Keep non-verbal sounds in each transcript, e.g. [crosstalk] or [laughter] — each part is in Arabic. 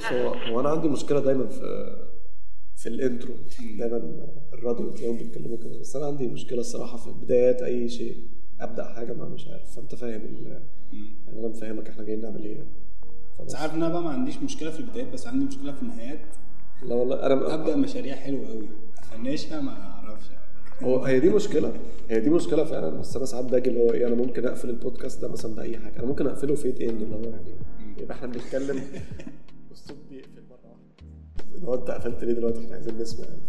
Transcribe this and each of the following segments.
بص هو هو أنا عندي مشكلة دايما في في ال intro. دايما الراديو تلاقيهم بيتكلموا كده. بس أنا عندي مشكلة الصراحة في بدايات أي شيء. أبدأ حاجة ما مش عارف. فأنت فاهم يعني أنا مفهمك إحنا جايين نعمل إيه. بس عارف إن أنا بقى ما عنديش مشكلة في البدايات بس عندي مشكلة في النهايات. لا والله أنا أبدأ مشاريع حلوة قوي أفنشها ما أعرفش. هو هي دي مشكلة. هي دي مشكلة فعلا. بس أنا ساعات باجي اللي هو إيه أنا ممكن أقفل البودكاست ده مثلا بأي حاجة. أنا ممكن أقفله fade in اللي هو يعني يبقى إحنا بنتكلم. [laughs] والصوت بيقفل مرة واحدة. اللي هو انت قفلت ليه دلوقتي؟ إحنا عايزين نسمع. يعني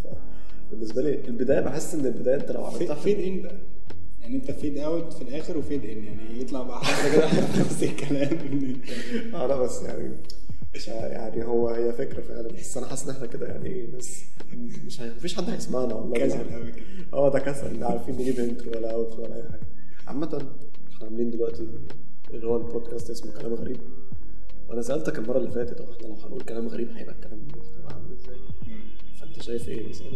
فبالنسبه لي البداية بحس ان البداية انت لو عملتها fade in بقى. يعني انت fade out في الآخر و fade in يعني يطلع بقى حاجة كده [laughs] نفس الكلام. [laughs] أنا بس يعني يعني هو هي فكرة فعلا. بس أنا حاسس ان إحنا كده يعني إيه ناس مش مفيش حد هيسمعنا والله. كسل. قوي كده. آه ده كسل. لا عارفين نجيب intro ولا outro ولا أي حاجة. عامة إحنا عاملين دلوقتي اللي هو البودكاست اسمه كلام غريب. وأنا سألتك المرة اللي فاتت إحنا لو هنقول كلام غريب هيبقى الكلام عامل إزاي فأنت شايف إيه مثلا؟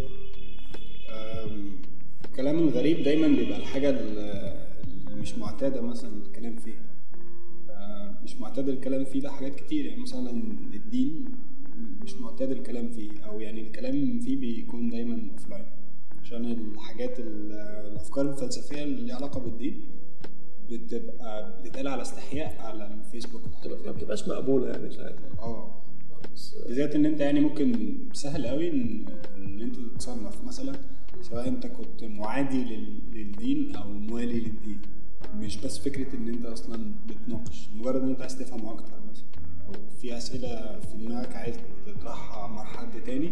الكلام الغريب دايما بيبقى الحاجة اللي مش معتادة مثلا الكلام فيها. مش معتاد الكلام فيه ده حاجات كتير. يعني مثلا الدين مش معتاد الكلام فيه أو يعني الكلام فيه بيكون دايما اوفلاين عشان الحاجات ال- الأفكار الفلسفية اللي ليها علاقة بالدين بتبقى بتتقال على استحياء على الفيسبوك. ما. بتبقاش مقبولة يعني ساعتها. آه. بالذات إن أنت يعني ممكن سهل قوي ان, إن أنت تتصنف. مثلا سواء أنت كنت معادي لل- للدين أو موالي للدين. مش بس فكرة إن أنت أصلا بتناقش. مجرد إن أنت عايز تفهم أكتر مثلا. أو في أسئلة في دماغك عايز تطرحها مع حد تاني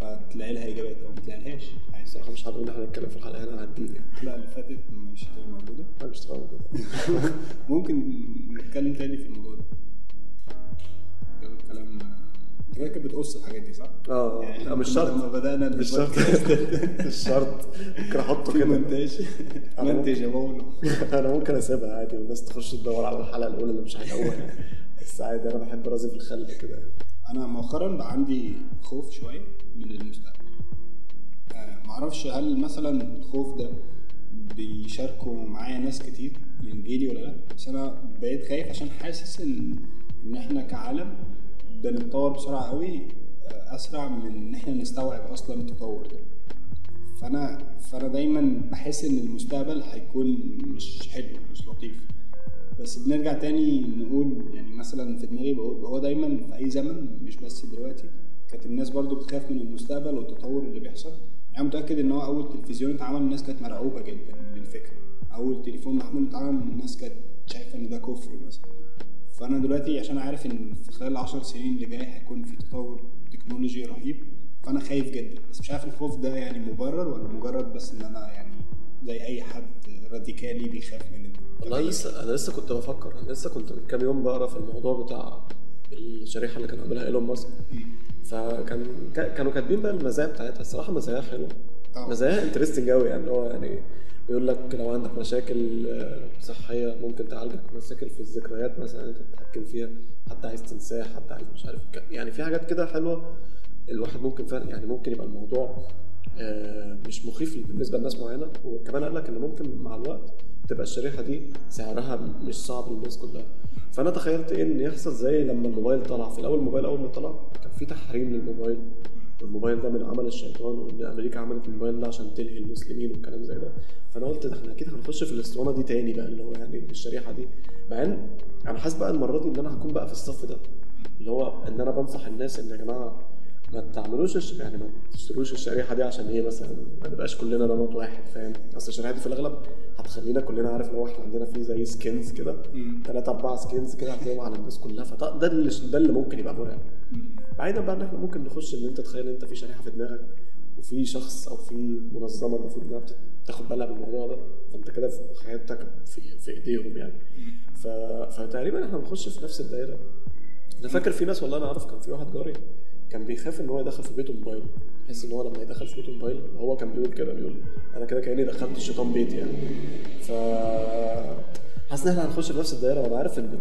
فتلاقي لها إجابات. أو ما تلاقيلهاش عايز الصراحه مش حابب إن إحنا نتكلم في الحلقة هنا عن الدين يعني لا اللي فاتت مش هتبقى موجودة. أنا مش هتبقى موجودة. [laughs] ممكن نتكلم تاني في الموضوع ده. الكلام أنت كده بتقص الحاجات دي صح؟ آه يعني لا مش لما شرط. بدأنا مش شرط. [laughs] مش شرط. ممكن أحطه كده. أنا [laughs] منتج يا بولو أنا ممكن أسيبها عادي والناس تخش تدور على الحلقة الأولى اللي مش هيلاقوها بس عادي أنا بحب رازي في الخلق كده. يعني. أنا مؤخرا بقى عندي خوف شوية من المستقبل. آه، معرفش هل مثلا الخوف ده بيشاركوا معايا ناس كتير من جيلي ولا لأ بس أنا بقيت خايف عشان حاسس إن إن إحنا كعالم بنتطور بسرعة قوي آه، أسرع من إن إحنا نستوعب أصلا التطور ده. فأنا فأنا دايما بحس إن المستقبل هيكون مش حلو مش لطيف. بس بنرجع تاني نقول يعني مثلا في دماغي بقول هو دايما في أي زمن مش بس دلوقتي كانت الناس برضو بتخاف من المستقبل والتطور اللي بيحصل. يعني متأكد إن هو أول تلفزيون اتعمل الناس كانت مرعوبة جدا من الفكرة أول تليفون محمول اتعمل الناس كانت شايفة إن ده كفر مثلا. فأنا دلوقتي عشان عارف إن في خلال العشر سنين اللي جاي هيكون في تطور تكنولوجي رهيب فأنا خايف جدا. بس مش عارف الخوف ده يعني مبرر ولا مجرد بس إن أنا يعني زي أي حد راديكالي بيخاف من والله لسه أنا لسه كنت بفكر. أنا لسه كنت من كام يوم بقرأ في الموضوع بتاع الشريحة اللي كان عاملها إيلون ماسك. فكان كا- كانوا كاتبين بقى المزايا بتاعتها. الصراحة مزاياها حلوة. آه. مزاياها interesting قوي يعني. هو يعني بيقول لك لو عندك مشاكل آه، صحية ممكن تعالجك مشاكل في الذكريات مثلا أنت تتحكم فيها. حد عايز تنساه حد عايز مش عارف يعني في حاجات كده حلوة الواحد ممكن فعلا يعني ممكن يبقى الموضوع آه، مش مخيف بالنسبة لناس معينة. وكمان قال لك إن ممكن مع الوقت تبقى الشريحة دي سعرها مش صعب للناس كلها. فأنا تخيلت إيه إن يحصل زي لما الموبايل طلع. في الأول الموبايل أول ما طلع كان في تحريم للموبايل. والموبايل ده من عمل الشيطان وإن أمريكا عملت الموبايل ده عشان تلهي المسلمين والكلام زي ده. فأنا قلت ده إحنا أكيد هنخش في الأسطوانة دي تاني بقى اللي هو يعني الشريحة دي. مع إن أنا حاسس بقى المرة دي إن أنا هكون بقى في الصف ده. اللي هو إن أنا بنصح الناس إن يا جماعة ما تعملوش الش- يعني ما تشتروش الشريحة دي عشان إيه مثلا؟ ما نبقاش كلنا نمط واحد فاهم؟ أصل الشريحة دي في الأغلب هتخلينا كلنا عارف لو إحنا عندنا فيه زي skins كده ثلاثة أربعة skins كده هتلاقيهم على الناس كلها فده ده اللي ده اللي ممكن يبقى مرعب. بعيدا بقى إن إحنا ممكن نخش إن أنت تخيل أنت في شريحة في دماغك وفي شخص أو في منظمة المفروض إنها تاخد بالها بالموضوع ده فأنت كده في حياتك في, في إيديهم يعني. ف... فتقريبا إحنا بنخش في نفس الدايرة. أنا فاكر في ناس والله أنا أعرف كان في واحد جاري كان بيخاف إن هو يدخل في بيته موبايل يحس إن هو لما يدخل في بيته موبايل هو كان بيقول كده بيقول أنا كده كأني دخلت الشيطان بيتي يعني. ف حاسس إن إحنا هنخش في نفس الدايرة. وأنا عارف ان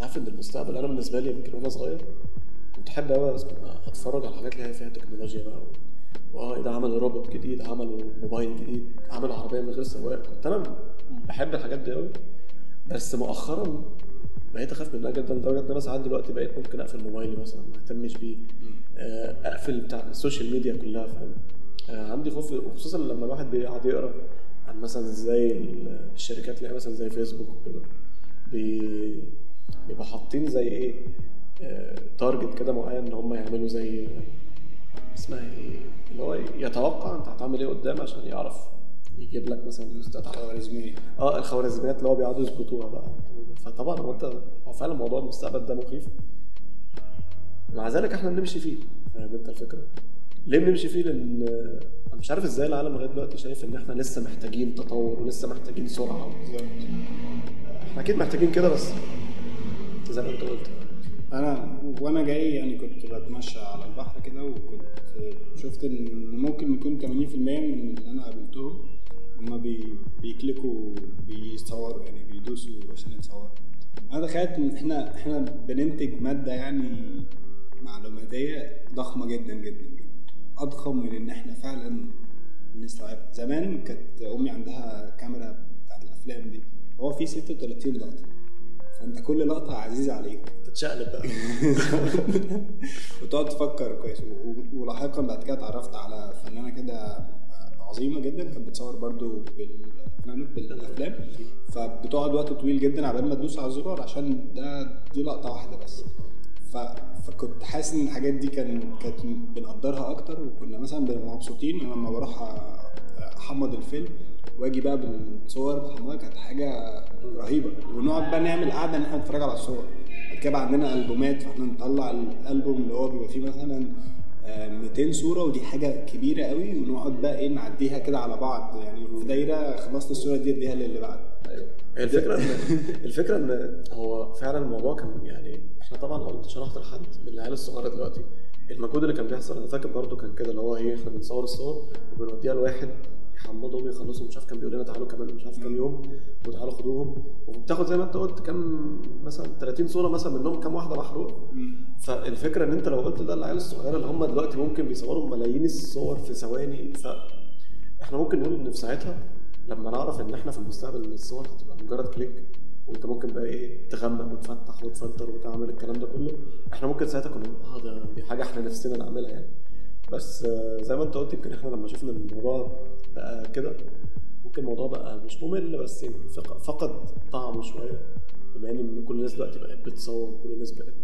عارف إن المستقبل أنا بالنسبة لي يمكن وأنا صغير كنت أحب قوي أتفرج على الحاجات اللي هي فيها تكنولوجيا بقى. واه ده عمل روبوت جديد عمل موبايل جديد عمل عربية من غير سواق. كنت أنا بحب الحاجات دي قوي بس مؤخرا بقيت اخاف منها جدا لدرجة إن أنا ساعات دلوقتي بقيت ممكن أقفل موبايلي مثلا ما أهتمش بيه. آه، أقفل بتاع ال social media كلها فاهم؟ آه، عندي خوف وخصوصا لما الواحد بيقعد يقرأ عن مثلا إزاي ال- الشركات اللي هي مثلا زي فيسبوك وكده بي- بيبقوا حاطين زي إيه؟ target كده معين إن هم يعملوا زي اسمها إيه؟ اللي هو يتوقع أنت هتعمل إيه قدام عشان يعرف يجيب لك مثلا بوستات على خوارزمية آه الخوارزميات اللي هو بيقعدوا يظبطوها بقى. فطبعا هو انت هو فعلا موضوع المستقبل ده مخيف. مع ذلك إحنا بنمشي فيه. فاهم أنت الفكرة؟ ليه بنمشي فيه؟ لأن أنا مش عارف إزاي العالم لغاية دلوقتي شايف إن إحنا لسه محتاجين تطور ولسه محتاجين سرعة. إحنا أكيد محتاجين كده بس زي ما أنت قلت. أنا وأنا جاي يعني كنت بتمشى على البحر كده وكنت شفت إن ممكن يكون 80% من اللي أنا قابلتهم. هما بي بيكليكوا بيصوروا يعني بيدوسوا عشان يتصوروا. أنا تخيلت إن إحنا إحنا بننتج مادة يعني معلوماتية ضخمة جدا جدا جدا. أضخم من إن إحنا فعلا نستوعب زمان كانت أمي عندها كاميرا بتاعت الأفلام دي. هو في 36 لقطة. فأنت كل لقطة عزيزة عليك. تتشقلب بقى. [laughs] وتقعد تفكر كويس. ولاحقا بعد كده اتعرفت على فنانة كده عظيمة جدا كانت بتصور برضو بال بالأفلام. فبتقعد وقت طويل جدا عبال ما تدوس على الزرار عشان ده دي لقطة واحدة بس. فكنت حاسس إن الحاجات دي كان كانت بنقدرها أكتر وكنا مثلا بنبقى مبسوطين لما بروح أحمض الفيلم وأجي بقى بالصور بحمضها كانت حاجة رهيبة. ونقعد بقى نعمل قعدة إن إحنا نتفرج على الصور. بعد كده عندنا ألبومات فإحنا نطلع الألبوم اللي هو بيبقى فيه مثلا 200 صورة ودي حاجة كبيرة قوي ونقعد بقى إيه نعديها كده على بعض. يعني في دايرة خلصت الصورة دي اديها للي بعد. هي الفكرة إن [laughs] الفكرة إن هو فعلا الموضوع كان يعني إحنا طبعا لو شرحت لحد من العيال الصغيرة دلوقتي. المجهود اللي كان بيحصل أنا فاكر برضو كان كده اللي هو إيه إحنا بنصور الصور وبنوديها لواحد يحمضهم يخلصوا مش عارف كان بيقول لنا تعالوا كمان مش عارف كام يوم وتعالوا خدوهم. وبتاخد زي ما انت قلت كام مثلا 30 صورة مثلا منهم كام واحدة محروق فالفكرة إن أنت لو قلت ده للعيال الصغيرة اللي هم دلوقتي ممكن بيصوروا ملايين الصور في ثواني. فاحنا ممكن نقول إن في ساعتها لما نعرف إن إحنا في المستقبل الصور هتبقى مجرد كليك وأنت ممكن بقى إيه تغمق وتفتح وتفلتر وتعمل الكلام ده كله. إحنا ممكن ساعتها كنا آه ده دي حاجة إحنا نفسنا نعملها يعني. بس آه، زي ما انت قلت يمكن إحنا لما شفنا الموضوع بقى كده ممكن الموضوع بقى مش ممل بس فق- فقد طعمه شوية. بما إن كل الناس دلوقتي بقت بتصور كل الناس بقت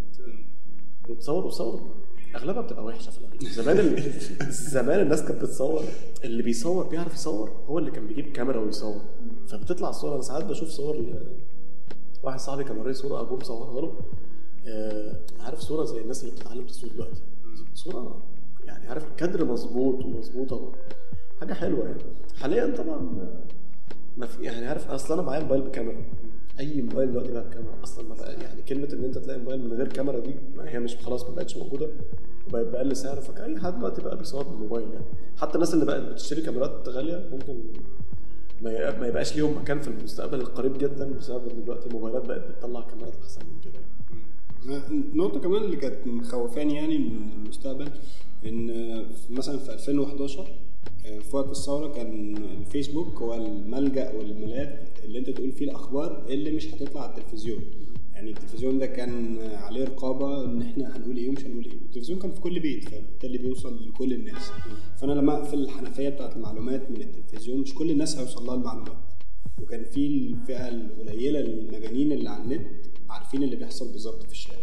بتصور وصور أغلبها بتبقى وحشة في الاغلب زمان. [laughs] زمان الناس كانت بتصور اللي بيصور بيعرف يصور هو اللي كان بيجيب كاميرا ويصور. فبتطلع الصورة. أنا ساعات بشوف صور واحد صاحبي كان وراني صورة أبوه مصورها له. آه، عارف صورة زي الناس اللي بتتعلم تصوير دلوقتي؟ صورة يعني عارف كادر مظبوط ومظبوطة. حاجة حلوة يعني. حاليا طبعا ما في يعني عارف أصل أنا معايا موبايل بكاميرا. أي موبايل دلوقتي بقى بكاميرا. أصلا ما بقى يعني كلمة إن أنت تلاقي موبايل من غير كاميرا دي ما هي مش خلاص ما بقتش موجودة. وبقت بأقل سعر. فاي حد دلوقتي بقى بيصور بالموبايل يعني. حتى الناس اللي بقت بتشتري كاميرات غالية ممكن ما يبقاش ليهم مكان في المستقبل القريب جدا بسبب إن دلوقتي الموبايلات بقت بتطلع كاميرات أحسن من كده. النقطة كمان اللي كانت مخوفاني يعني من المستقبل إن مثلا في 2011 في وقت الثورة كان الفيسبوك هو الملجأ والملاذ اللي أنت تقول فيه الأخبار اللي مش هتطلع على التلفزيون. يعني التلفزيون ده كان عليه رقابة إن إحنا هنقول إيه ومش هنقول إيه. التلفزيون كان في كل بيت فبالتالي بيوصل لكل الناس. فأنا لما أقفل الحنفية بتاعت المعلومات من التلفزيون مش كل الناس هيوصل لها المعلومات. وكان في الفئة القليلة المجانين اللي على النت عارفين اللي بيحصل بالظبط في الشارع.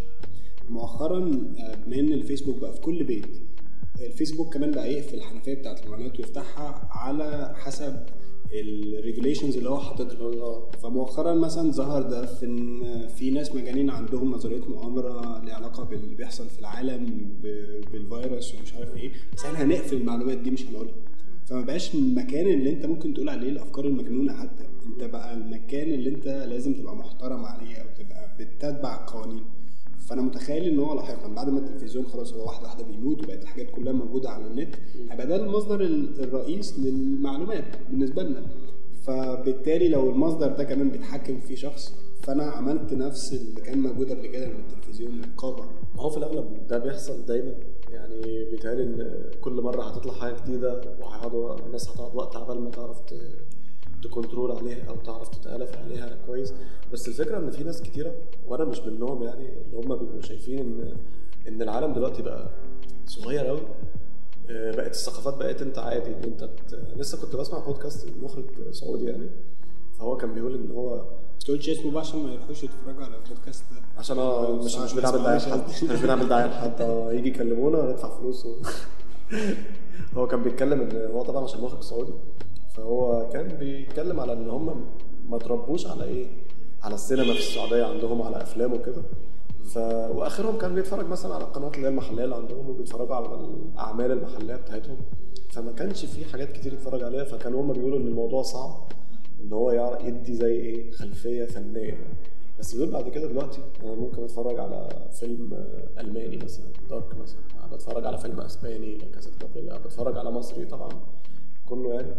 مؤخرا آه، بما إن الفيسبوك بقى في كل بيت الفيسبوك كمان بقى يقفل الحنفية بتاعت المعلومات ويفتحها على حسب ال regulations اللي هو حاططها. فمؤخرا مثلا ظهر ده في إن في ناس مجانين عندهم نظريه مؤامرة ليها علاقة باللي بيحصل في العالم بالفيروس ومش عارف إيه. بس إحنا هنقفل المعلومات دي مش هنقولها. فما بقاش المكان اللي أنت ممكن تقول عليه الأفكار المجنونة حتى. أنت بقى المكان اللي أنت لازم تبقى محترم عليه أو تبقى بتتبع القوانين فانا متخيل ان هو لاحقا. بعد ما التلفزيون خلاص هو واحدة واحدة بيموت وبقت الحاجات كلها موجودة على النت هيبقى ده المصدر ال- الرئيس للمعلومات بالنسبة لنا. فبالتالي لو المصدر ده كمان بيتحكم فيه شخص فانا عملت نفس اللي كان موجود قبل كده من التلفزيون رقابه ما هو في الأغلب ده بيحصل دايما. يعني بيتهيألي إن كل مرة هتطلع حاجة جديدة وهيقعدوا الناس هتقعد وقت عبال ما تعرف تكنترول عليها أو تعرف تتألف عليها كويس. بس الفكرة إن في ناس كتيرة وأنا مش منهم يعني اللي هم بيبقوا شايفين إن إن العالم دلوقتي بقى صغير قوي بقت الثقافات بقت أنت عادي إن أنت. لسه كنت بسمع بودكاست المخرج سعودي يعني فهو كان بيقول إن هو ما تقولش اسمه بقى عشان ما يروحوش يتفرجوا على البودكاست ده. عشان آه مش مش بنعمل دعايه لحد مش بنعمل دعايه لحد آه يجي يكلمونا ندفع فلوس. [laughs] هو كان بيتكلم إن هو طبعا عشان مخرج سعودي. فهو كان بيتكلم على إن هم ما تربوش على إيه؟ على السينما في السعودية عندهم على أفلام وكده. ف... وآخرهم كان بيتفرج مثلا على القنوات اللي هي المحلية اللي عندهم وبيتفرجوا على الأعمال المحلية بتاعتهم. فما كانش في حاجات كتير يتفرج عليها. فكانوا هم بيقولوا إن الموضوع صعب إن هو يعرف يدي زي إيه؟ خلفية فنية يعني. بس بيقول بعد كده دلوقتي أنا ممكن أتفرج على فيلم ألماني مثلا دارك مثلا. بتفرج على فيلم أسباني بابيلا بتفرج على مصري طبعا. كله يعني.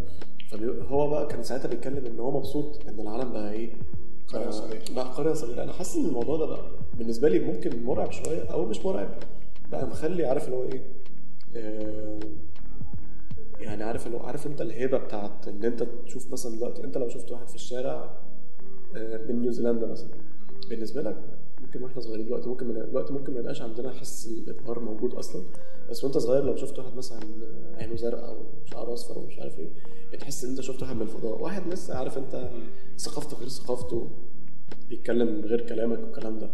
فهو بقى كان ساعتها بيتكلم إن هو مبسوط إن العالم بقى إيه؟ قرية صغيرة بقى قرية صغيرة أنا حاسس إن الموضوع ده بقى بالنسبة لي ممكن مرعب شوية أو مش مرعب. بقى مخلي عارف اللي هو إيه؟ آه يعني عارف اللي هو عارف أنت الهيبة بتاعت إن أنت تشوف مثلا دلوقتي أنت لو شفت واحد في الشارع آه من نيوزيلندا مثلا. بالنسبة لك ممكن وإحنا صغيرين دلوقتي ممكن دلوقتي ممكن ما يبقاش عندنا حس الإبهار موجود أصلا. بس وانت صغير لو شفت واحد مثلا عينه زرقاء وشعره أصفر ومش عارف إيه بتحس إن أنت شفت واحد من الفضاء. واحد لسه عارف أنت ثقافته غير ثقافته بيتكلم غير كلامك والكلام ده.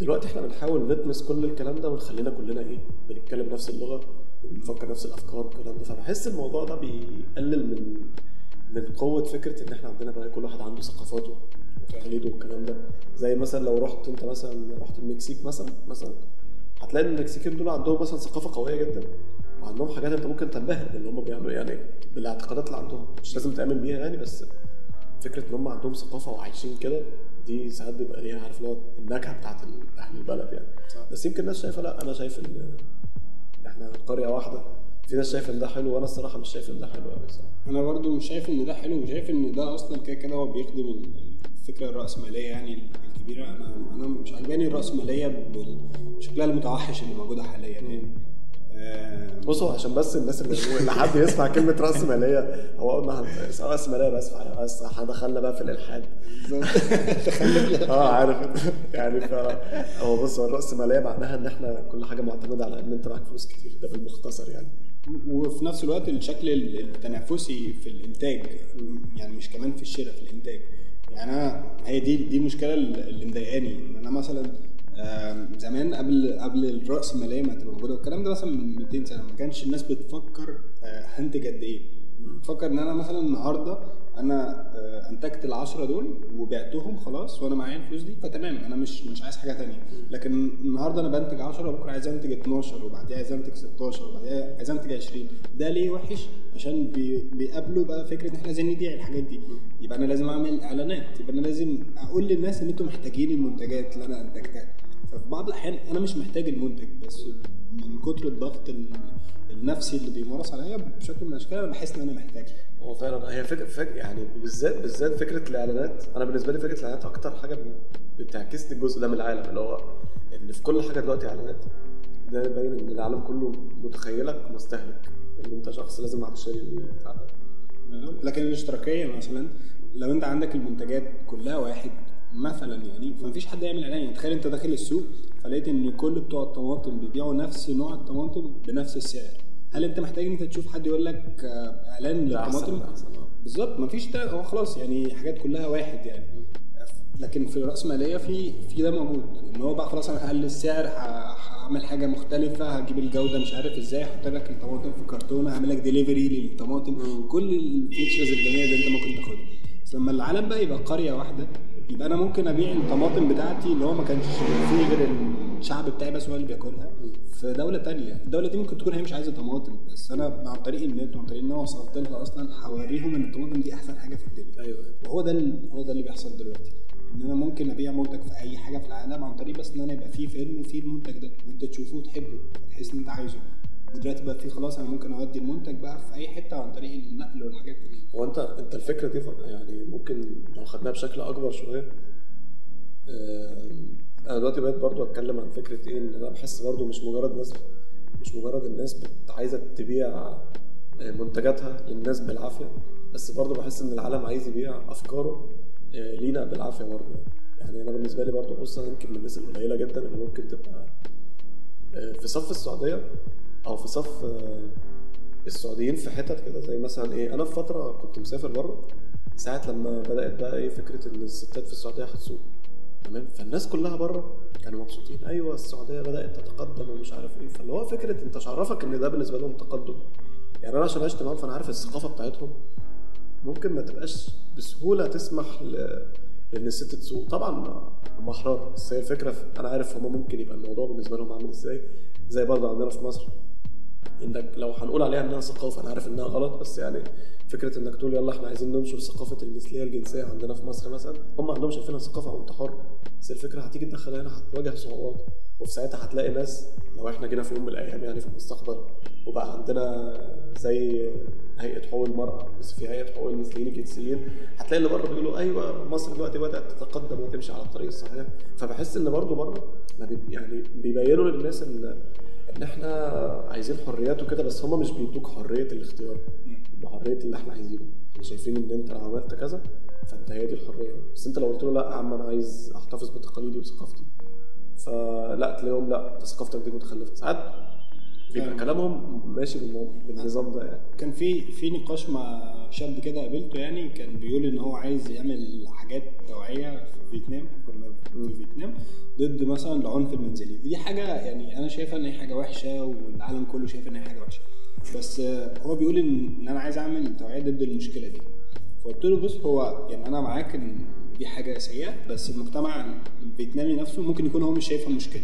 دلوقتي إحنا بنحاول نطمس كل الكلام ده ونخلينا كلنا إيه بنتكلم نفس اللغة وبنفكر نفس الأفكار والكلام ده. فبحس الموضوع ده بيقلل من من قوة فكرة إن إحنا عندنا بقى كل واحد عنده ثقافاته وتقاليده والكلام ده. زي مثلا لو رحت أنت مثلا رحت المكسيك مثلا مثلا هتلاقي إن المكسيكيين دول عندهم مثلا ثقافة قوية جدا وعندهم حاجات أنت ممكن تنبهر باللي هم بيعملوا يعني بالاعتقادات اللي عندهم. مش لازم تأمن بيها يعني بس فكرة إن هم عندهم ثقافة وعايشين كده دي ساعات بيبقى ليها عارف اللي هو النكهة بتاعت أهل البلد يعني. صح. بس يمكن الناس شايفة لأ أنا شايف إن إحنا قرية واحدة. في ناس شايفة إن ده حلو وأنا الصراحة مش شايف إن ده حلو قوي الصراحة. أنا برضو مش شايف إن ده حلو وشايف إن ده أصلا كده كده هو بيخدم الفكرة الرأسمالية يعني الكبيره أنا أنا مش عجباني الرأسمالية بشكلها المتوحش اللي موجودة حاليا. يعني بصوا عشان بس الناس اللي اللي حد يسمع كلمة راس ماليه هو هن- راس ماليه بس بس إحنا دخلنا بقى في الإلحاد. [laughs] آه عارف. يعني ف هو بص هو الراس ماليه معناها إن إحنا كل حاجة معتمدة على إن أنت معاك فلوس كتير. ده بالمختصر يعني. وفي نفس الوقت الشكل التنافسي في الإنتاج يعني مش كمان في الشراء في الإنتاج. يعني أنا هي دي دي المشكلة اللي مضايقاني. إن أنا مثلا زمان قبل قبل الراسماليه ما تبقى موجودة والكلام ده مثلا من 200 سنة ما كانش الناس بتفكر آه، هنتج قد إيه. بتفكر إن أنا مثلا النهارده أنا آه، انتجت العشرة دول وبعتهم خلاص وأنا معايا الفلوس دي فتمام أنا مش مش عايز حاجة تانية. لكن النهارده أنا بنتج 10 وبكره عايز انتج 12 وبعديها عايز انتج 16 وبعديها عايز انتج 20 ده ليه وحش؟ عشان بي بيقابلوا بقى فكرة إن إحنا عايزين نبيع الحاجات دي. يبقى أنا لازم أعمل إعلانات يبقى أنا لازم أقول للناس إن أنتم محتاجين المنتجات اللي أنا انتجتها. ففي بعض الأحيان أنا مش محتاج المنتج بس من كتر الضغط ال- النفسي اللي بيمارس عليا بشكل من الأشكال أنا بحس إن أنا محتاج هو فعلا هي فكره فك يعني بالذات بالذات فكرة الإعلانات. أنا بالنسبة لي فكرة الإعلانات أكتر حاجة بتعكس لي الجزء ده من العالم اللي هو إن في كل حاجة دلوقتي إعلانات ده يبين إن العالم كله متخيلك مستهلك إن أنت شخص لازم هتشتري البتاع لكن الاشتراكية مثلا لو أنت عندك المنتجات كلها واحد مثلا يعني فمفيش حد يعمل إعلان. يعني تخيل أنت داخل السوق فلقيت إن كل بتوع الطماطم بيبيعوا نفس نوع الطماطم بنفس السعر. هل انت محتاج ان انت تشوف حد يقول لك آه، إعلان للطماطم آه. بالظبط مفيش ده هو خلاص يعني حاجات كلها واحد يعني. لكن في الرأسمالية في في ده موجود إن هو بقى خلاص أنا هقلل السعر هعمل حاجة مختلفة هجيب الجودة مش عارف إزاي أحط لك الطماطم في كرتونة هعمل لك ديليفري للطماطم كل ال features الجميلة اللي أنت ممكن تاخدها. بس لما العالم بقى يبقى قرية واحدة يبقى أنا ممكن أبيع الطماطم بتاعتي اللي هو ما كانش فيه غير الشعب بتاعي بس هو اللي بياكلها. في دولة تانية. الدولة دي ممكن تكون هي مش عايزة طماطم بس أنا عن طريق النت وعن طريق إن أنا وصلت لها أصلا هوريهم إن الطماطم دي أحسن حاجة في الدنيا. أيوه. وهو ده هو ده اللي بيحصل دلوقتي. إن أنا ممكن أبيع منتج في أي حاجة في العالم عن طريق بس إن أنا يبقى فيه فيلم فيه المنتج ده وأنت تشوفه وتحبه تحس إن أنت عايزه. ودلوقتي بقى فيه خلاص أنا ممكن أودي المنتج بقى في أي حتة عن طريق النقل والحاجات دي. هو انت أنت الفكرة دي يعني ممكن لو خدناها بشكل أكبر شوية أنا دلوقتي بقيت برضو أتكلم عن فكرة إيه إن أنا بحس برضو مش مجرد ناس مش مجرد الناس عايزة تبيع آه، منتجاتها للناس بالعافية بس برضه بحس إن العالم عايز يبيع أفكاره آه، لينا بالعافية برضه يعني أنا بالنسبة لي برضه بص يمكن من الناس القليلة جدا اللي ممكن تبقى آه، في صف السعودية أو في صف آه، السعوديين في حتت كده زي مثلا إيه أنا في فترة كنت مسافر بره ساعة لما بدأت بقى إيه فكرة إن الستات في السعودية هتسوق. تمام؟ فالناس كلها بره كانوا مبسوطين. أيوه السعودية بدأت تتقدم ومش عارف إيه. فاللي هو فكرة أنت مش عرفك إن ده بالنسبة لهم تقدم. يعني أنا عشان عشت معاهم فأنا عارف الثقافة بتاعتهم. ممكن ما تبقاش بسهولة تسمح ل... لإن الست تسوق. طبعا هم احرار بس هي الفكرة. أنا عارف هم ممكن يبقى الموضوع بالنسبة لهم عامل إزاي. زي برضه عندنا في مصر. إنك لو هنقول عليها إنها ثقافة أنا عارف إنها غلط بس يعني فكرة إنك تقول يلا إحنا عايزين ننشر ثقافة المثلية الجنسية عندنا في مصر مثلا هم عندهم شايفينها ثقافة وانت حر بس الفكرة هتيجي تدخلها هنا هتواجه صعوبات. وفي ساعتها هتلاقي ناس لو إحنا جينا في يوم من الأيام يعني في المستقبل وبقى عندنا زي هيئة حقوق المرأة بس في هيئة حقوق المثليين الجنسيين هتلاقي اللي بره بيقولوا أيوه مصر دلوقتي بدأت تتقدم وتمشي على الطريق الصحيح. فبحس إن برضه بره يعني بيبينوا للناس إن ان إحنا عايزين حريات وكده بس هم مش بيدوك حرية الاختيار. بحريه اللي إحنا عايزينه. إحنا شايفين إن أنت لو عملت كذا فأنت هي دي الحرية. بس أنت لو قلت له لأ يا عم أنا عايز أحتفظ بتقاليدي وثقافتي. فلأ تلاقيهم لأ انت ثقافتك دي متخلفة. ساعات بيبقى. كلامهم ماشي بالنظام ده يعني. كان في في نقاش مع شاب كده قابلته يعني كان بيقول إن هو عايز يعمل حاجات توعية في فيتنام. كنا فيتنام ضد مثلا العنف المنزلي. ودي حاجة يعني أنا شايفها إن هي حاجة وحشة والعالم كله شايف إن هي حاجة وحشة. بس هو بيقول إن أنا عايز أعمل توعية ضد المشكلة دي. فقلت له بص هو يعني أنا معاك إن دي حاجة سيئة بس المجتمع الفيتنامي نفسه ممكن يكون هو مش شايفها مشكلة.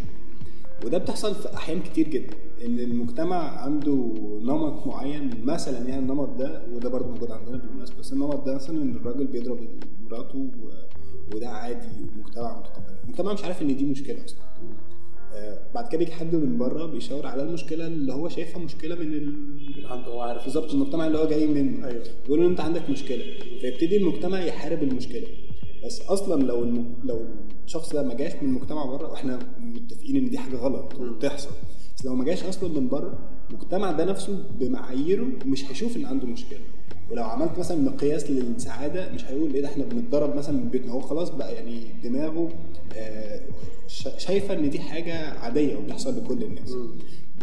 وده بتحصل في أحيان كتير جدا. إن المجتمع عنده نمط معين مثلا يعني النمط ده وده برضه موجود عندنا بالمناسبة بس النمط ده مثلا إن الراجل بيضرب مراته وده عادي ومجتمع متقبل. المجتمع مش عارف إن دي مشكلة أصلا. آه، بعد كده بيجي حد من بره بيشاور على المشكلة اللي هو شايفها مشكلة من ال... هو عارف. بالظبط المجتمع اللي هو جاي منه. أيوه. بيقول له أنت عندك مشكلة. فيبتدي المجتمع يحارب المشكلة. بس أصلا لو الم... لو الشخص ده ما جاش من المجتمع بره وإحنا متفقين إن دي حاجة غلط وبتحصل. بس لو ما جاش أصلا من بره المجتمع ده نفسه بمعاييره مش هيشوف إن عنده مشكلة. ولو عملت مثلا مقياس للسعادة مش هيقول إيه ده إحنا بنتضرب مثلا من بيتنا. هو خلاص بقى يعني دماغه آه، شا- شايفة إن دي حاجة عادية وبتحصل لكل الناس.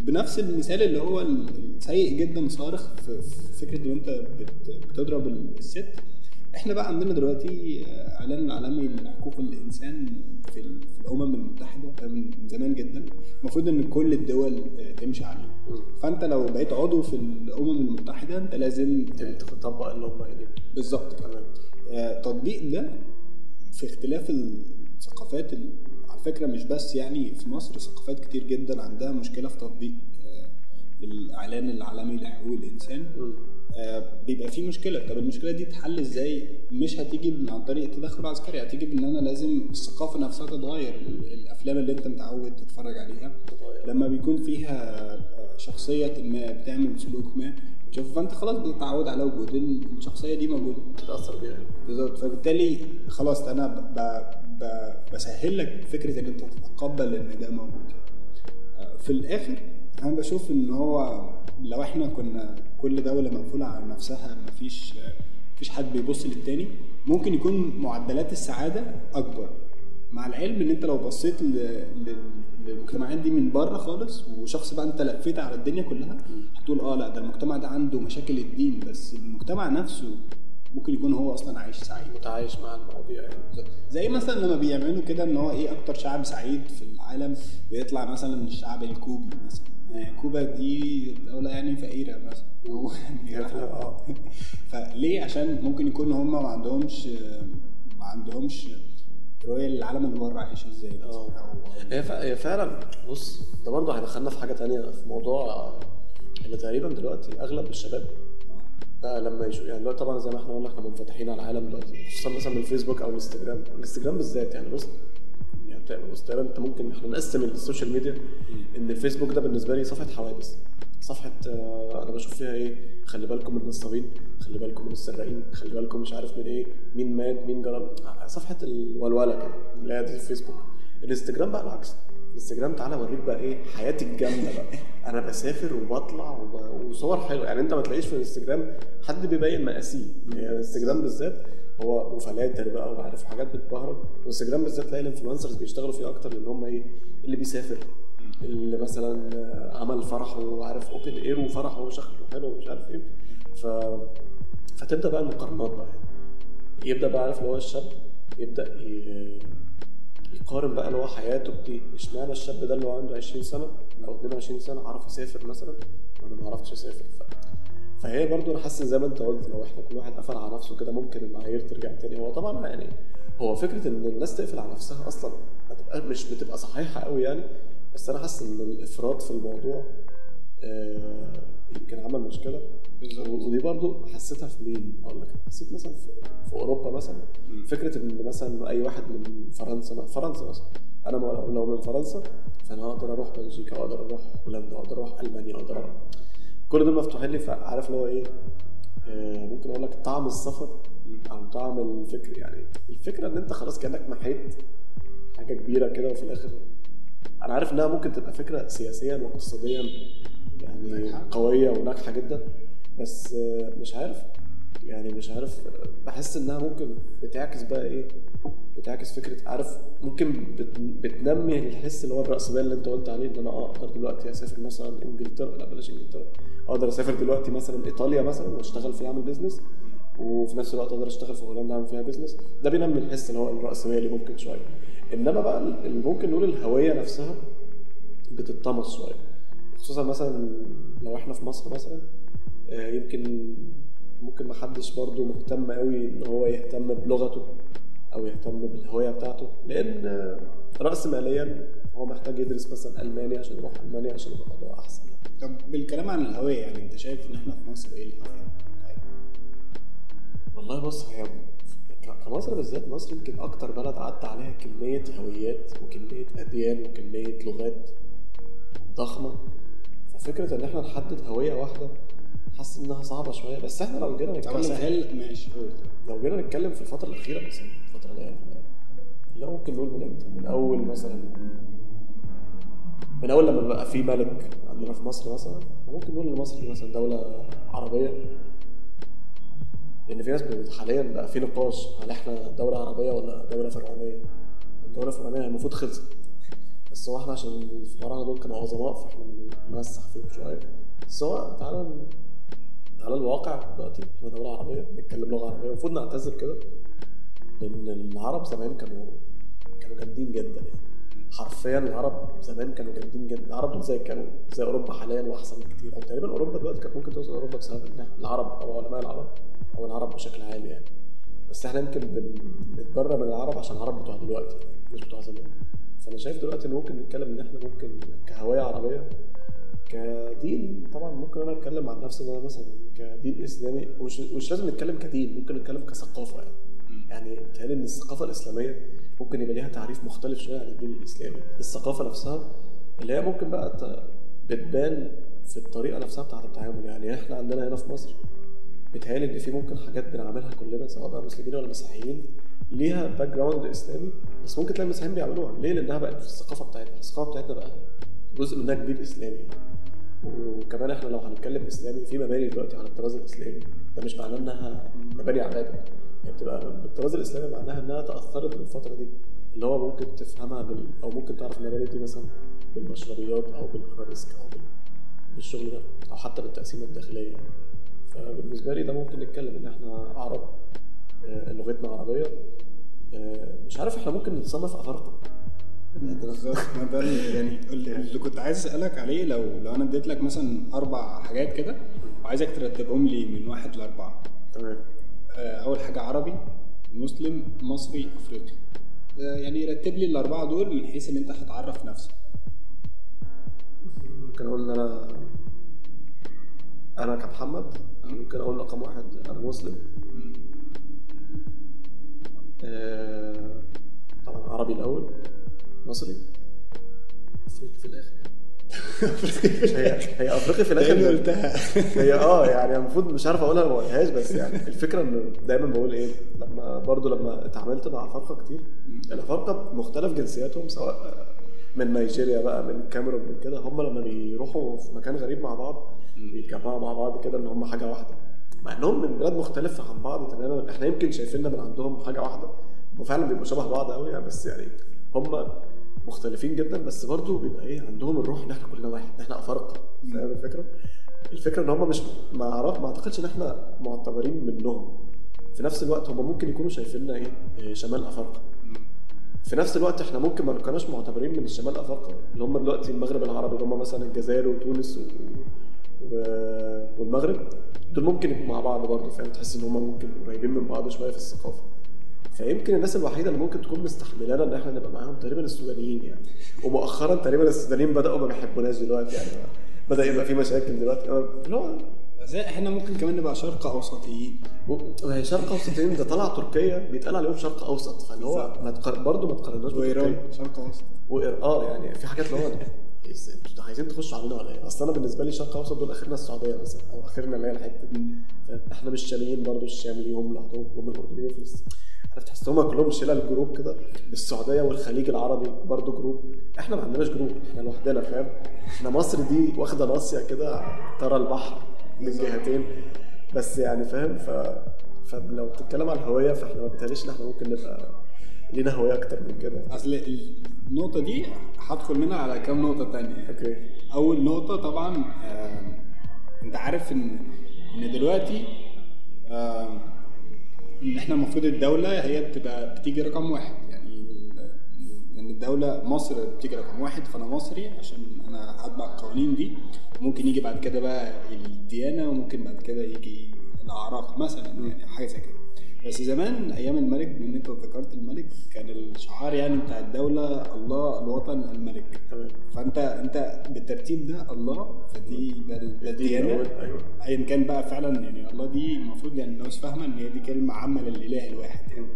بنفس المثال اللي هو السيء جدا صارخ في فكرة إن أنت بت- بتضرب الست. إحنا بقى عندنا دلوقتي آه، إعلان العالمي لحقوق الإنسان في ال- في الأمم المتحدة ده من زمان جدا. المفروض إن كل الدول آه، تمشي عليه. فانت لو بقيت عضو في الامم المتحده انت لازم تطبق اللي هم قايلينه. بالظبط. تمام. آه، تطبيق ده في اختلاف الثقافات ال- على فكرة مش بس يعني في مصر ثقافات كتير جدا عندها مشكلة في تطبيق آه، الإعلان العالمي لحقوق الإنسان. آه، بيبقى في مشكلة. طب المشكلة دي تتحل إزاي؟ مش هتيجي من عن طريق التدخل العسكري هتيجي بإن أنا لازم الثقافة نفسها تتغير ال- الأفلام اللي أنت متعود تتفرج عليها. لما بيكون فيها آه، شخصية ما بتعمل سلوك ما. تشوف فأنت خلاص بتتعود على وجود الشخصية دي موجودة. تتاثر بيها. بالظبط. فبالتالي خلاص أنا ب... ب... بسهل لك فكرة إن أنت تتقبل إن ده موجود. آه، في الآخر أنا بشوف إن هو لو إحنا كنا كل دولة مقفولة على نفسها مفيش مفيش حد بيبص للتاني ممكن يكون معدلات السعادة أكبر. مع العلم إن أنت لو بصيت ل... للمجتمعات دي من بره خالص وشخص بقى انت لفيت على الدنيا كلها هتقول آه لا ده المجتمع ده عنده مشاكل الدين بس المجتمع نفسه ممكن يكون هو أصلا عايش سعيد. متعايش مع المواضيع يعني. زي مثلا لما بيعملوا كده إن هو إيه أكتر شعب سعيد في العالم بيطلع مثلا الشعب الكوبي مثلا. يعني كوبا دي دولة يعني فقيرة مثلا. [laughs] فليه؟ عشان ممكن يكون هم ما عندهمش ما عندهمش رؤية للعالم اللي بره عايش إزاي. آه. أو- هي هي فعلا بص ده برضه هيدخلنا في حاجة تانية في موضوع ان تقريبا دلوقتي أغلب الشباب بقى لما يشوف يعني دلوقتي طبعا زي ما إحنا قلنا إحنا منفتحين على العالم دلوقتي خصوصا مثلا من الفيسبوك أو الإنستجرام. الإنستجرام بالذات يعني بص يعني بص أنت ممكن إحنا نقسم ال social media إن الفيسبوك ده بالنسبة لي صفحة حوادث. صفحة آه، أنا بشوف فيها إيه؟ خلي بالكم من النصابين خلي بالكم من السراقين خلي بالكم مش عارف من إيه مين مات مين جرى صفحة الولولة كده اللي هي دي الفيسبوك الإنستجرام بقى العكس. انستجرام تعالى أوريك بقى إيه حياتي الجامدة بقى. [laughs] أنا بسافر وبطلع وب... وصور حلوة. يعني أنت ما تلاقيش في الإنستجرام حد بيبين مقاسيه. يعني الإنستجرام بالذات هو وفلاتر بقى وعارف حاجات بتبهرج. والانستجرام بالذات تلاقي الانفلونسرز بيشتغلوا فيه أكتر لأن هم إيه اللي بيسافر. اللي مثلا عمل فرح وعارف أوبن إير وفرح وشكله حلو ومش عارف إيه. ف فتبدأ بقى المقارنات بقى. يبدأ بقى عارف اللي هو الشاب يبدأ ي... يقارن بقى اللي هو حياته. بدي إشمعنى الشاب ده اللي هو عنده 20 سنة أو 22 سنة عرف يسافر مثلا؟ وأنا ما عرفتش أسافر. ف... فهي برضو أنا حاسس زي ما أنت قلت لو إحنا كل واحد قفل على نفسه كده ممكن المعايير ترجع تاني. هو طبعا يعني هو فكرة إن الناس تقفل على نفسها أصلا هتبقى مش بتبقى صحيحة قوي يعني. بس أنا حاسس إن الإفراط في الموضوع آه، يمكن عمل مشكلة. بالظبط. ودي برضو حسيتها في مين؟ أقول لك حسيت مثلا في, في أوروبا مثلا. مم. فكرة إن مثلا أي واحد من فرنسا فرنسا مثلا. أنا لو لو من فرنسا فأنا أقدر أروح بلجيكا أقدر أروح هولندا أقدر أروح ألمانيا أقدر أروح. كل دول مفتوحين لي فعارف اللي هو إيه؟ آه، ممكن أقول لك طعم السفر أو طعم الفكر. يعني الفكرة إن أنت خلاص كأنك محيت حاجة كبيرة كده وفي الآخر أنا عارف إنها ممكن تبقى فكرة سياسيا واقتصاديا يعني. قوية وناجحة جدا بس آه، مش عارف يعني مش عارف آه، بحس إنها ممكن بتعكس بقى إيه بتعكس فكرة عارف ممكن بت- بتنمي الحس اللي هو الرأسمالي اللي أنت قلت عليه إن أنا آه أقدر دلوقتي أسافر مثلا إنجلترا لا بلاش إنجلترا أقدر أسافر دلوقتي مثلا إيطاليا مثلا وأشتغل فيها أعمل business وفي نفس الوقت أقدر أشتغل في هولندا أعمل فيها business ده بينمي الحس اللي هو الرأسمالي ممكن شوية انما بقى اللي ممكن نقول الهوية نفسها بتتطمس شوية خصوصا مثلا لو إحنا في مصر مثلا آه، يمكن ممكن ما حدش برضه مهتم قوي إن هو يهتم بلغته أو يهتم بالهوية بتاعته لأن رأس ماليا هو محتاج يدرس مثلا ألماني عشان يروح ألمانيا عشان يبقى وضعه أحسن طب بالكلام عن الهوية يعني أنت شايف إن إحنا في مصر إيه الهوية؟ والله بص هي كمصر بالذات مصر يمكن أكتر بلد عدى عليها كمية هويات وكمية أديان وكمية لغات ضخمة. ففكرة إن إحنا نحدد هوية واحدة حاسس إنها صعبة شوية. بس إحنا لو جينا نتكلم اسهل ماشي قول. لو جينا نتكلم في الفترة الأخيرة مثلا الفترة اللي هو ممكن نقول من إمتى؟ من أول مثلا من أول لما بقى في ملك عندنا في مصر مثلا ممكن نقول إن مصر مثلا دولة عربية. لأن في ناس حاليا بقى في نقاش هل إحنا دولة عربية ولا دولة فرعونية؟ الدولة الفرعونية المفروض خلصت. بس هو إحنا عشان الفراعنه دول كانوا عظماء فاحنا بنمسح فيهم شوية. بس هو تعالى على الواقع دلوقتي. إحنا دولة عربية بنتكلم لغة عربية. المفروض نعتز بكده لأن العرب زمان كانوا كانوا جامدين جدا يعني. حرفيا العرب زمان كانوا جامدين جدا. العرب دول زي كانوا زي أوروبا حاليا وأحسن بكتير. أو تقريبا أوروبا دلوقتي كانت ممكن توصل أوروبا بسبب العرب أو علماء العرب. أو العرب بشكل عام يعني. بس إحنا يمكن بن- بنتبرى من العرب عشان العرب بتوع دلوقتي مش بتوع زمان. فأنا شايف دلوقتي إن ممكن نتكلم إن إحنا ممكن كهوية عربية كدين طبعا ممكن أنا أتكلم عن نفسي إن أنا مثلا كدين إسلامي ومش مش لازم نتكلم كدين ممكن نتكلم كثقافة يعني. يعني بيتهيألي إن الثقافة الإسلامية ممكن يبقى ليها تعريف مختلف شوية عن الدين الإسلامي. الثقافة نفسها اللي هي ممكن بقى بتبان في الطريقة نفسها بتاعة التعامل يعني. إحنا عندنا هنا في مصر بيتهيألي إن في ممكن حاجات بنعملها كلنا سواء بقى مسلمين ولا مسيحيين ليها background إسلامي بس ممكن تلاقي المسيحيين بيعملوها. ليه؟ لأنها بقت في الثقافة بتاعتنا الثقافة بتاعتنا بقى جزء منها كبير إسلامي. وكمان إحنا لو هنتكلم إسلامي في مباني دلوقتي على الطراز الإسلامي. ده مش معناه إنها مباني عباده هي بتبقى بالطراز الإسلامي معناها إنها تأثرت بالفترة دي. اللي هو ممكن تفهمها بال... أو ممكن تعرف المباني دي مثلا بالمشربيات أو بالأرابيسك أو بال... بالشغل ده أو حتى بالتقسيمه الداخلية. يعني فبالنسبة لي ده ممكن نتكلم إن إحنا عرب آه، لغتنا عربية. آه، مش عارف إحنا ممكن نتصنف افارقه ده يعني اللي كنت عايز أسألك عليه لو لو أنا اديت لك مثلا أربع حاجات كده وعايزك ترتبهم لي من واحد لأربعة. تمام. آه، أول حاجة عربي مسلم مصري أفريقي. يعني رتب لي الأربعة دول من حيث إن أنت هتعرف نفسك. ممكن أقول إن أنا أنا كمحمد. ممكن أقول رقم واحد أنا مسلم. آه، طبعا عربي الأول. مصري؟ افريقي في الآخر. هي هي أفريقي في الآخر. قلتها. هي آه يعني المفروض مش عارف أقولها ما أقولهاش بس يعني الفكرة ان دايما بقول إيه لما برضو لما اتعاملت مع افارقه كتير الافارقه بمختلف جنسياتهم سواء من نيجيريا بقى من الكاميرون من كده هم لما بيروحوا في مكان غريب مع بعض بيتجمعوا مع بعض كده إن هم حاجة واحدة. مع إنهم من بلاد مختلفة عن بعض تماما. إحنا يمكن شايفيننا من عندهم حاجة واحدة. هم فعلا بيبقوا شبه بعض قوي يعني بس يعني هم مختلفين جدا بس برضه بيبقى إيه عندهم الروح إن إحنا كلنا واحد إحنا افارقه فاهم الفكرة؟ الفكرة إن هم مش ما أعرف ما أعتقدش إن إحنا معتبرين منهم. في نفس الوقت هم ممكن يكونوا شايفيننا إيه إيه، شمال افارقه في نفس الوقت إحنا ممكن ما نكوناش معتبرين من الشمال افارقه اللي هم دلوقتي المغرب العربي اللي هم مثلا الجزائر وتونس و... و... والمغرب. دول ممكن يبقوا مع بعض برضه فاهم؟ تحس إن هم ممكن قريبين من بعض شوية في الثقافة. فيمكن الناس الوحيدة اللي ممكن تكون مستحملانا إن إحنا نبقى معاهم تقريبا السودانيين يعني. ومؤخرا تقريبا السودانيين بدأوا ما بيحبوناش دلوقتي يعني. بدأ يبقى في مشاكل دلوقتي. اللي هو بس إحنا ممكن كمان نبقى شرق اوسطيين وهي شرق اوسطين ده طلع تركيا بيتقال عليهم شرق أوسط. فاللي هو ما تقر... برضه ما تقارناش وإيران شرق أوسط. وإر... آه يعني في حاجات اللي هو أنتوا عايزين تخشوا علينا ولا إيه؟ أصل أنا بالنسبة لي شرق أوسط دول آخرنا السعودية مثلا أو آخرنا اللي هي الحتة دي. إحنا مش شاميين برضه الشام ليهم لوحدهم هم الأردنيين وفلسطين عرفت تحس هم كلهم شلة group كده السعودية والخليج العربي برضه group. إحنا ما عندناش group إحنا لوحدنا فاهم؟ إحنا مصر دي واخدة ناصيه كده ترى البحر من جهتين بس يعني فاهم؟ ف فلو بتتكلم على الهوية فإحنا ما بيتهيأليش إن إحنا ممكن نبقى لينا هويه أكتر من كده؟ أصل النقطة دي هدخل منها على كام نقطة تانية. أوكي. أول نقطة طبعا آه، أنت عارف إن إن دلوقتي آه، إن إحنا المفروض الدولة هي بتبقى بتيجي رقم واحد. يعني ال- إن الدولة مصر بتيجي رقم واحد فأنا مصري عشان أنا هتبع القوانين دي. ممكن يجي بعد كده بقى الديانة وممكن بعد كده يجي الأعراق مثلا يعني حاجة زي كده. بس زمان أيام الملك بما إن أنت ذكرت الملك كان الشعار يعني بتاع الدولة الله الوطن الملك. تمام. فأنت أنت بالترتيب ده الله فدي ده ال- ده الديانة. أيوه. ايا كان بقى فعلا يعني الله دي المفروض يعني الناس فاهمة إن هي دي كلمة عامة للإله الواحد يعني.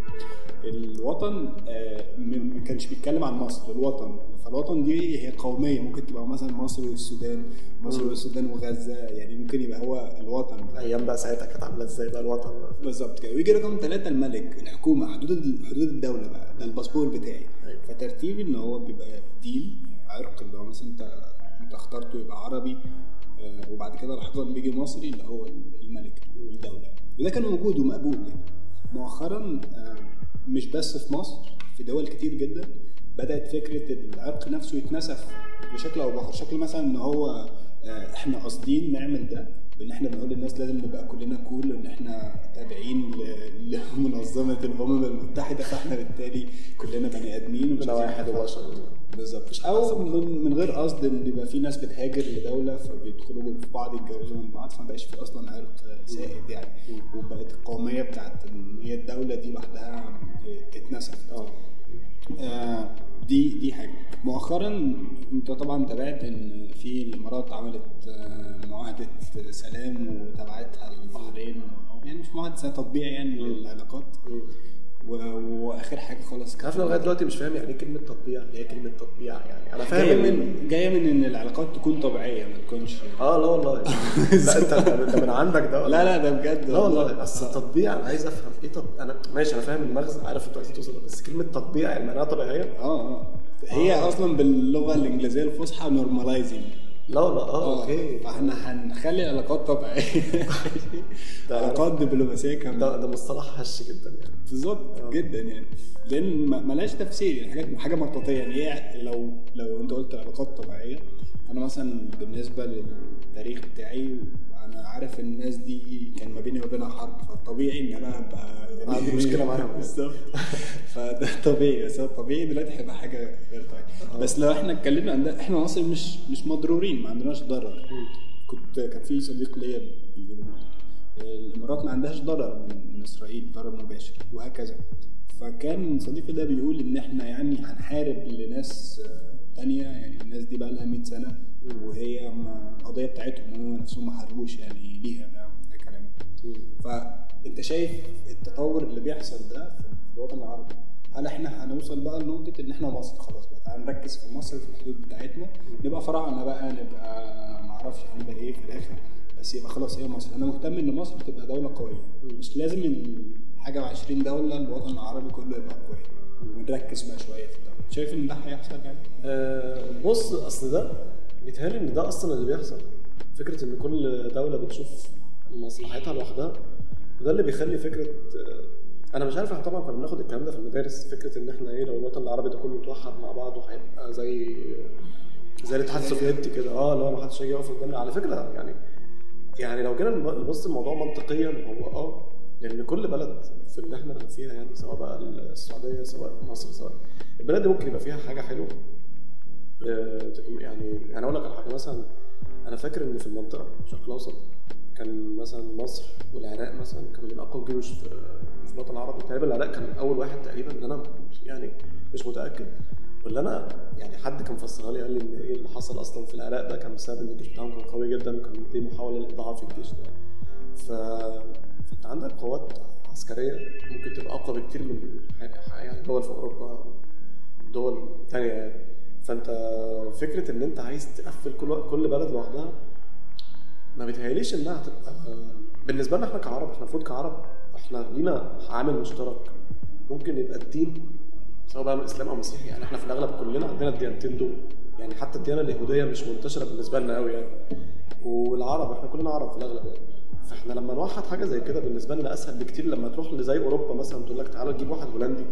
الوطن آه، ما كانش بيتكلم عن مصر الوطن. فالوطن دي هي قومية. ممكن تبقى مثلا مصر والسودان مصر. والسودان وغزة يعني ممكن يبقى هو الوطن. أيام بقى ساعتها كانت عاملة إزاي بقى الوطن؟ بالظبط كده. ويجي رقم ثلاثة الملك الحكومة حدود حدود الدولة بقى ده الباسبور بتاعي. أيوة. فترتيب إن هو بيبقى دين عرق اللي هو مثلا أنت أنت اخترته يبقى عربي آه، وبعد كده لاحظا بيجي مصري اللي هو الملك الدولة. وده كان موجود ومقبول يعني. مؤخرا آه، مش بس في مصر في دول كتير جدا بدأت فكرة العرق نفسه يتنسف بشكل أو بآخر. شكل مثلا إن هو آه، إحنا قاصدين نعمل ده. بإن إحنا بنقول للناس لازم نبقى كلنا كول إن إحنا تابعين ل- [laughs] لمنظمة الأمم المتحدة فإحنا بالتالي كلنا بني آدمين ومش واحد. وبشر. بالظبط. أو من, من غير قصد إن يبقى في ناس بتهاجر لدولة فبيدخلوا في بعض يتجوزوا من بعض فما بقاش في أصلا عرق سائد يعني. وبقت القوميه بتاعت إن هي الدولة دي لوحدها اتنسفت آه. آه، دي دي حاجة. مؤخرا أنت طبعا تابعت إن في الإمارات عملت آه، معاهدة سلام وتبعتها البحرين يعني مش معاهدة سلام تطبيع يعني للعلاقات. وآخر حاجة خالص عارف لغاية دلوقتي مش فاهم يعني إيه كلمة تطبيع؟ يعني إيه كلمة تطبيع؟ يعني أنا فاهم جاية من جاية من إن العلاقات تكون طبيعية ما تكونش آه لا والله. [laughs] لا انت انت من عندك ده. لا لا ده بجد لا والله. أصل التطبيع أنا عايز أفهم إيه تط... أنا ماشي أنا فاهم المغزى عارف أنتوا عايزين توصلوا بس كلمة تطبيع يعني معناها طبيعية؟ آه آه. هي. أصلا باللغة الإنجليزية الفصحى normalizing لا لا آه okay. فاحنا هنخلي العلاقات طبيعية. [laughs] علاقات دبلوماسية كاملة. ده ده مصطلح هش جدا يعني. بالظبط آه. جدا يعني. لأن ملهاش تفسير يعني حاجات حاجة مطاطيه يعني. هي لو لو أنت قلت علاقات طبيعية مثلا بالنسبة للتاريخ بتاعي أنا عارف الناس دي كان ما بيني وبينها حرب فطبيعي إن أنا ابقى عندي [laughs] مشكلة معاهم. بالظبط. فده طبيعي بس طبيعي دلوقتي هيبقى حاجة غير طبيعية. بس لو إحنا اتكلمنا عن ده إحنا مصر مش مش مضرورين ما عندناش ضرر. كنت كان في صديق ليا بيقول. الإمارات ما عندهاش ضرر من إسرائيل ضرر مباشر وهكذا. فكان صديقي ده بيقول إن إحنا يعني هنحارب لناس تانية يعني الناس دي بقى لها 100 سنة وهي القضية بتاعتهم هم نفسهم ما حاربوش يعني ليها ده ده كلام. فأنت شايف التطور اللي بيحصل ده في الوطن العربي هل إحنا هنوصل بقى لنقطة إن إحنا مصر خلاص بقى تعالى نركز في مصر في الحدود بتاعتنا نبقى فراعنة بقى نبقى معرفش هنبقى إيه في الآخر بس يبقى خلاص هي مصر. أنا مهتم إن مصر تبقى دولة قوية مش لازم حاجة و20 دولة الوطن العربي كله يبقى قوي. ونركز بقى شوية في الدولة. شايف إن ده هيحصل يعني؟ آه، بص أصل ده بيتهيألي إن ده أصلا اللي بيحصل. فكرة إن كل دولة بتشوف مصلحتها لوحدها وده اللي بيخلي فكرة آه، أنا مش عارف إحنا طبعا كنا بناخد الكلام ده في المدارس فكرة إن إحنا إيه لو الوطن العربي ده كله اتوحد مع بعض وهيبقى زي زي الاتحاد السوفيتي كده. آه هو ما حدش هيجي يقف قدامنا. على فكرة يعني يعني لو جينا نبص الموضوع منطقيا هو آه لأن كل بلد في اللي إحنا فيها يعني سواء بقى السعودية سواء مصر سواء البلد دي ممكن يبقى فيها حاجة حلوة. آه، يعني يعني أقول لك على حاجة مثلا أنا فاكر إن في المنطقة الشرق الأوسط كان مثلا مصر والعراق مثلا كانوا من أقوى الجيوش في الوطن العربي. تقريبا العراق كان أول واحد تقريبا اللي أنا يعني مش متأكد. واللي أنا يعني حد كان مفسرها لي قال لي إن إيه اللي حصل أصلا في العراق ده كان بسبب إن الجيش بتاعهم كان قوي جدا وكان دي محاولة لإضعاف الجيش ده. ف فانت عندك قوات عسكرية ممكن تبقى أقوى بكتير من يعني دول في أوروبا دول تانية. يعني فأنت فكرة إن أنت عايز تقفل كل كل بلد لوحدها ما بيتهيأليش إنها هتبقى بالنسبة لنا إحنا كعرب إحنا المفروض كعرب إحنا لينا عامل مشترك. ممكن يبقى الدين سواء بقى من الإسلام أو مسيحي يعني إحنا في الأغلب كلنا عندنا الديانتين دول. يعني حتى الديانة اليهودية مش منتشرة بالنسبة لنا قوي يعني. والعرب إحنا كلنا عرب في الأغلب يعني. فاحنا لما نوحد حاجة زي كده بالنسبة لنا أسهل بكتير لما تروح لزي أوروبا مثلا تقول لك تعالى تجيب واحد هولندي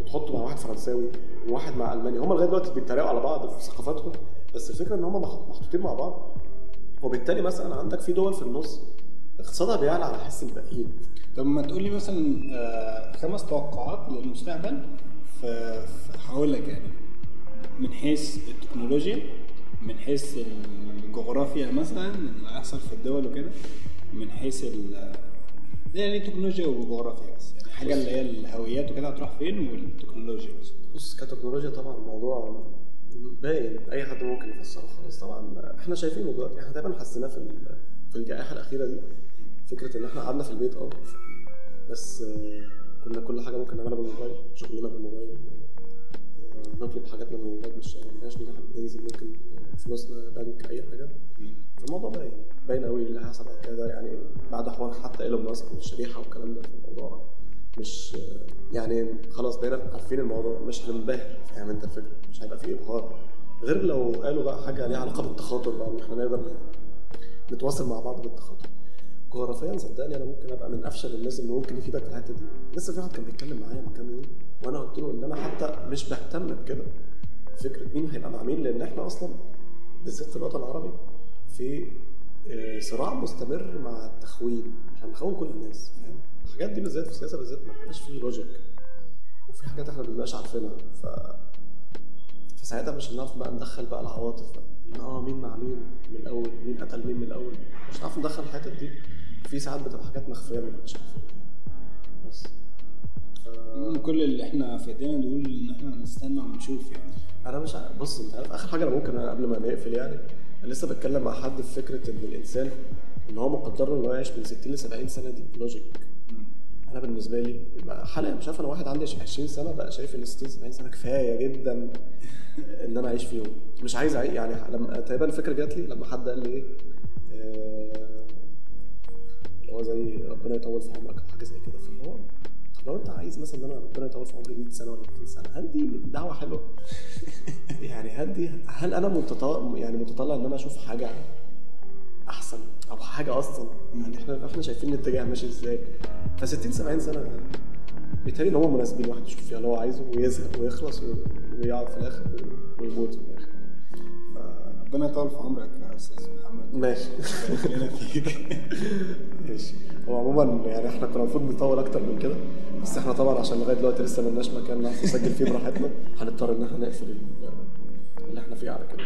وتحطه مع واحد فرنساوي وواحد مع ألماني. هم لغاية دلوقتي بيتريقوا على بعض في ثقافاتهم بس الفكرة إن هم محطوطين مع بعض. وبالتالي مثلا عندك في دول في النص اقتصادها بيعلى على حس الباقيين. طب ما تقول لي مثلا آه، خمس توقعات للمستقبل في هقول لك يعني. من حيث التكنولوجيا من حيث الجغرافيا مثلا اللي هيحصل في الدول وكده. من حيث يعني تكنولوجيا وجغرافيا بس. يعني حاجة اللي هي الهويات وكده هتروح فين والتكنولوجيا بس؟ بص كتكنولوجيا طبعا الموضوع باين. أي حد ممكن يفسره. خلاص طبعا إحنا شايفينه دلوقتي. إحنا تقريبا حسيناه في في الجائحة الأخيرة دي. فكرة إن إحنا قعدنا في البيت أه بس آه، كنا كل حاجة ممكن نعملها بالموبايل شغلنا بالموبايل. نطلب حاجاتنا من الموبايل مش ان إحنا بننزل ممكن فلوسنا بنك أي حاجة. فالموضوع باين باين قوي اللي هيحصل بعد كده يعني بعد حوار حتى إيلون ماسك والشريحة والكلام ده في الموضوع. مش يعني خلاص بقينا عارفين الموضوع مش هننبهر فاهم أنت الفكرة؟ مش هيبقى فيه إبهار. غير لو قالوا بقى حاجة ليها علاقة بالتخاطر بقى إن إحنا نقدر نتواصل مع بعض بالتخاطر جغرافيا صدقني أنا ممكن أبقى من أفشل الناس اللي ممكن يفيدك في الحتة دي. لسه في واحد كان بيتكلم معايا من كام يوم وأنا قلت له ان أنا حتى مش بهتم بكده. فكرة مين هيبقى مع مين؟ لأن إحنا أصلا بالذات في الوطن العربي في آه، صراع مستمر مع التخوين إحنا بنخون كل الناس فاهم؟ الحاجات دي بالذات في السياسة بالذات ما بيبقاش فيه لوجيك وفي حاجات إحنا ما بنبقاش عارفينها. ف فساعتها مش هنعرف بقى ندخل بقى العواطف بقى. آه مين مع مين من الأول؟ مين قتل مين من الأول؟ مش هنعرف ندخل الحتت دي. في ساعات بتبقى حاجات مخفية ما بنبقاش عارفينها. بس. ف... كل اللي إحنا في ايدينا نقول ان إحنا نستنى ونشوف يعني. أنا مش عارف بص أنت عارف آخر حاجة أنا ممكن أنا قبل ما نقفل يعني أنا لسه بتكلم مع حد في فكرة إن الإنسان إن هو مقدر إن هو يعيش من 60 ل 70 سنة دي لوجيك أنا بالنسبة لي يبقى حاليا مش عارف أنا واحد عندي 20 سنة بقى شايف إن 60 70 سنة كفاية جدا [laughs] إن أنا أعيش فيهم. مش عايز أعيش يعني لما تقريبا الفكرة جات لي لما حد قال لي إيه آه، اللي هو زي ربنا يطول في عمرك أو حاجة زي كده. فاللي هو لو انت عايز مثلا إن أنا ربنا يطول في عمري 100 سنة ولا 200 سنة هل دي دعوة حلوة؟ [laughs] يعني هل دي هل أنا متطلع يعني متطلع إن أنا أشوف حاجة أحسن أو حاجة أصلا؟ يعني إحنا إحنا شايفين الاتجاه ماشي إزاي؟ ف 60 70 سنة بالتالي إن هم مناسبين الواحد يشوف فيها اللي هو عايزه ويزهق ويخلص ويقعد في الآخر ويموت في الآخر. ربنا يطول في عمرك يا أستاذ. محمد. ماشي. ماشي. هو عموما يعني إحنا كنا المفروض نطول أكتر من كده بس إحنا طبعا عشان لغاية دلوقتي لسه ملناش مكان نعرف نسجل فيه براحتنا هنضطر إن إحنا نقفل ال- اللي إحنا فيه على كده.